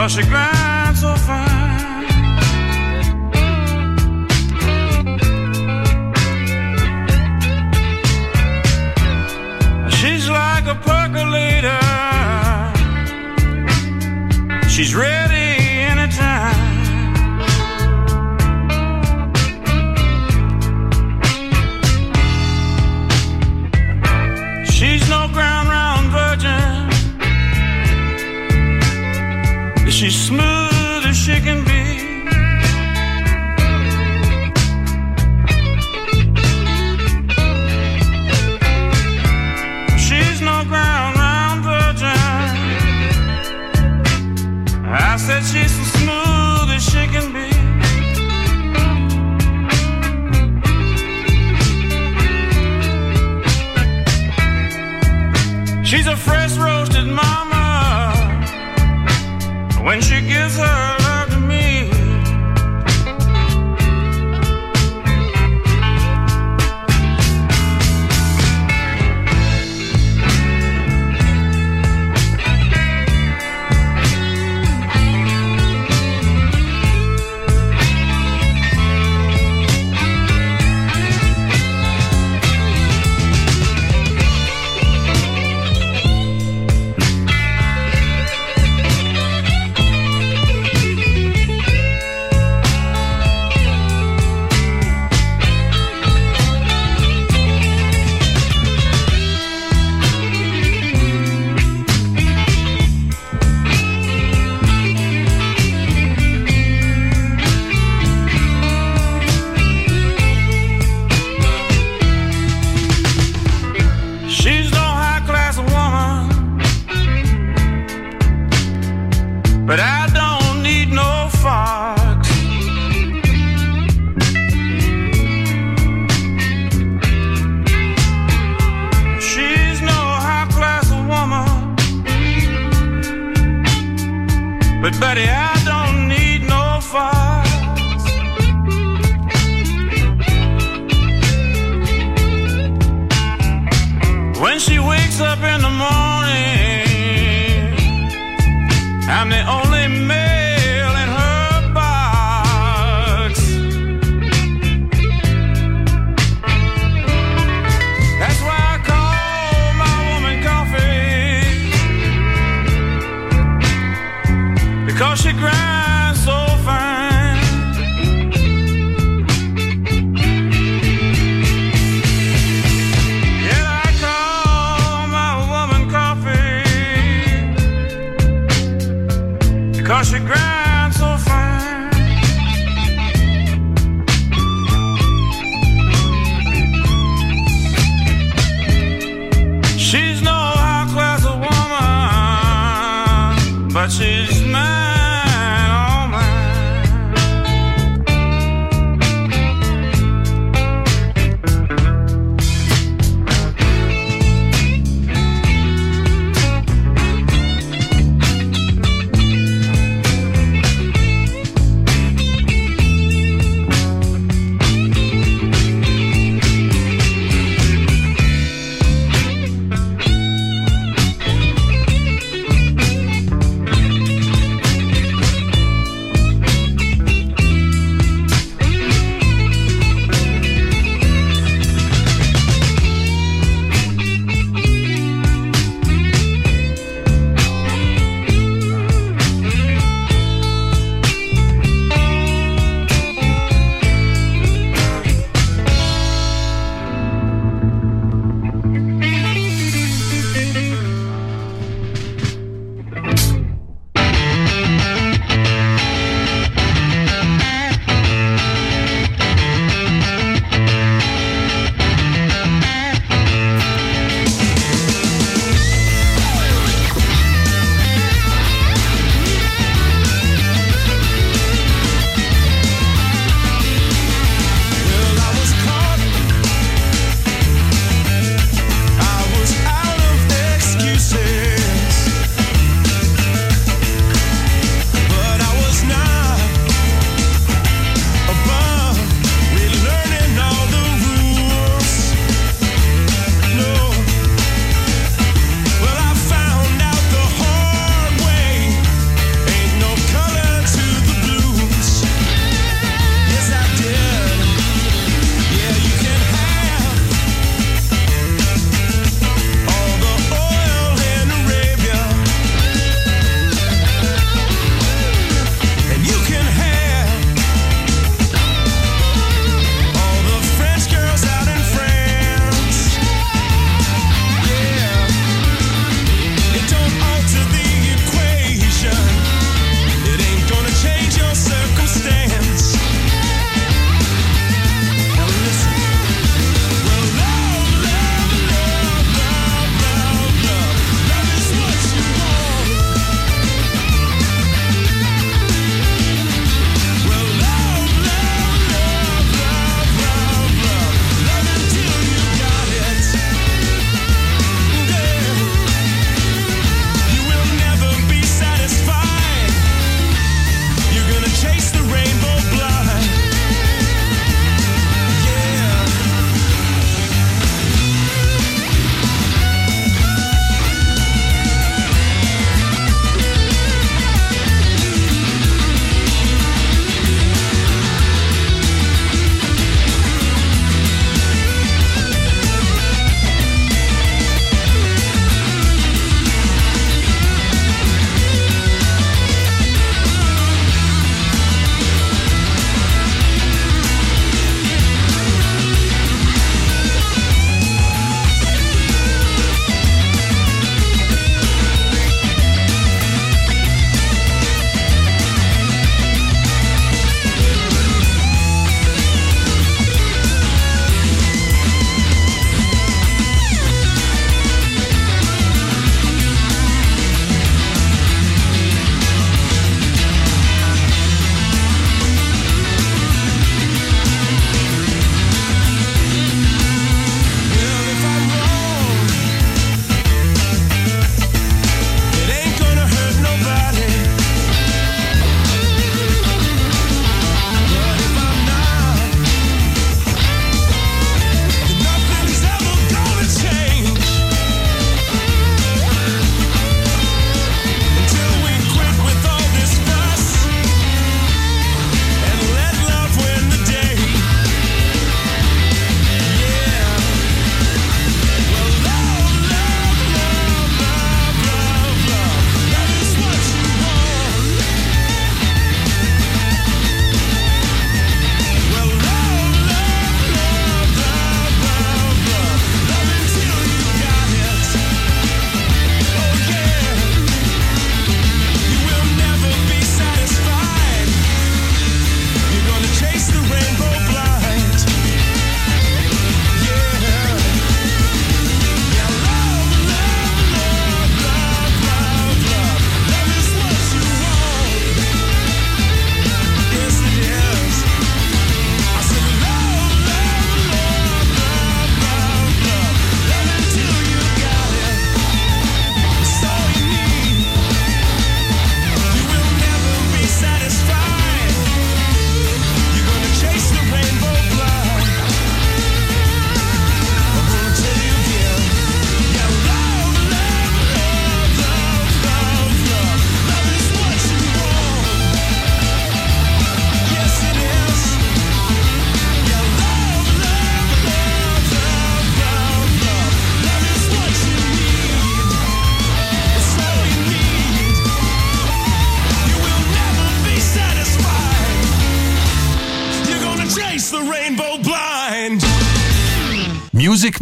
Cause she grinds so fine. She's like a percolator. She's ready she smooth.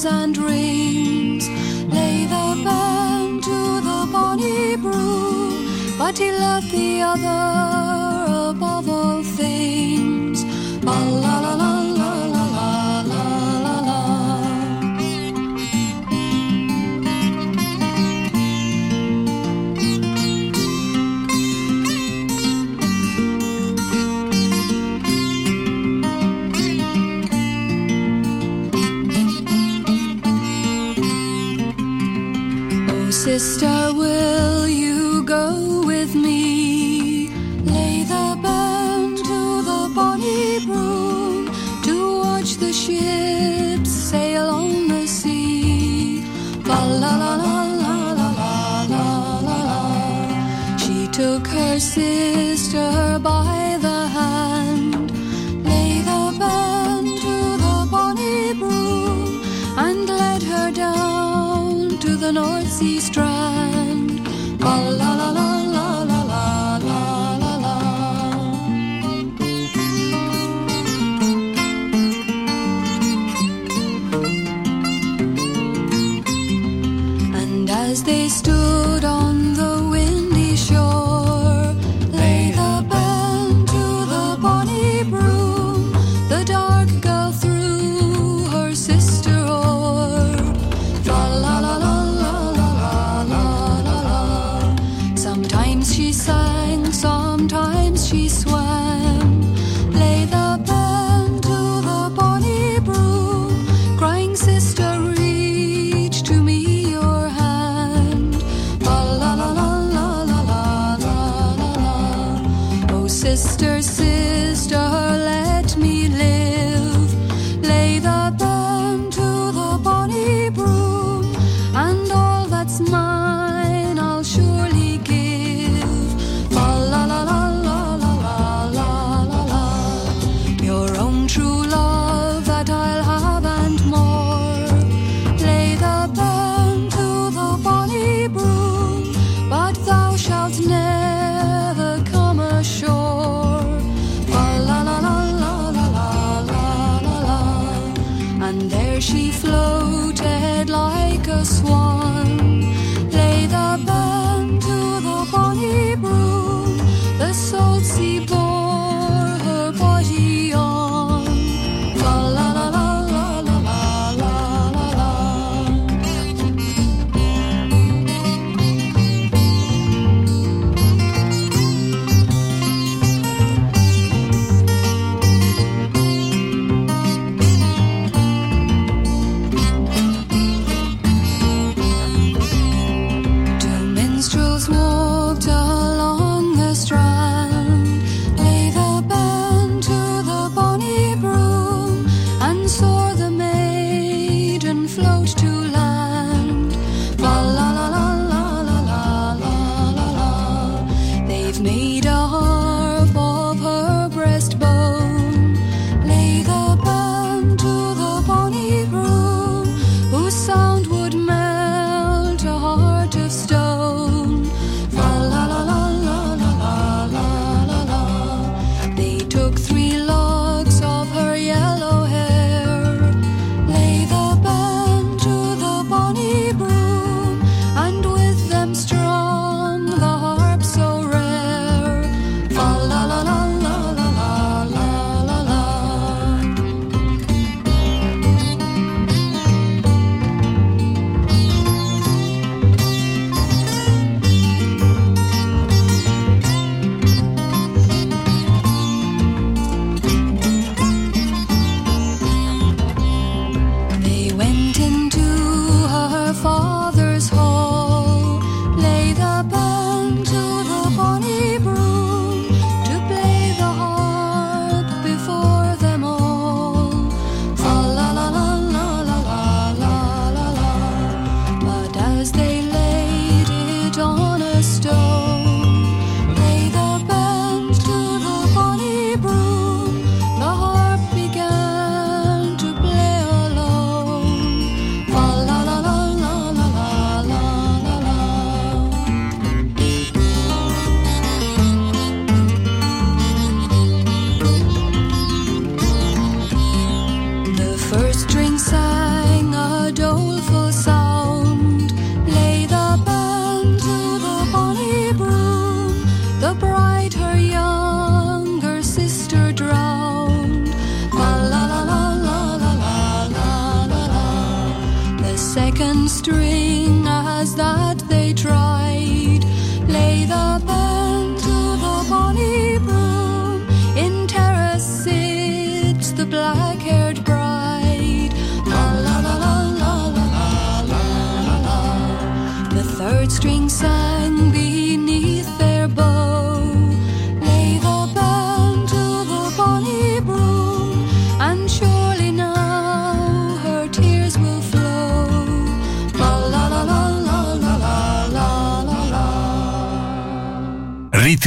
dreams and dreams. Lay the band to the bonny brew, but he loved the other. just sister.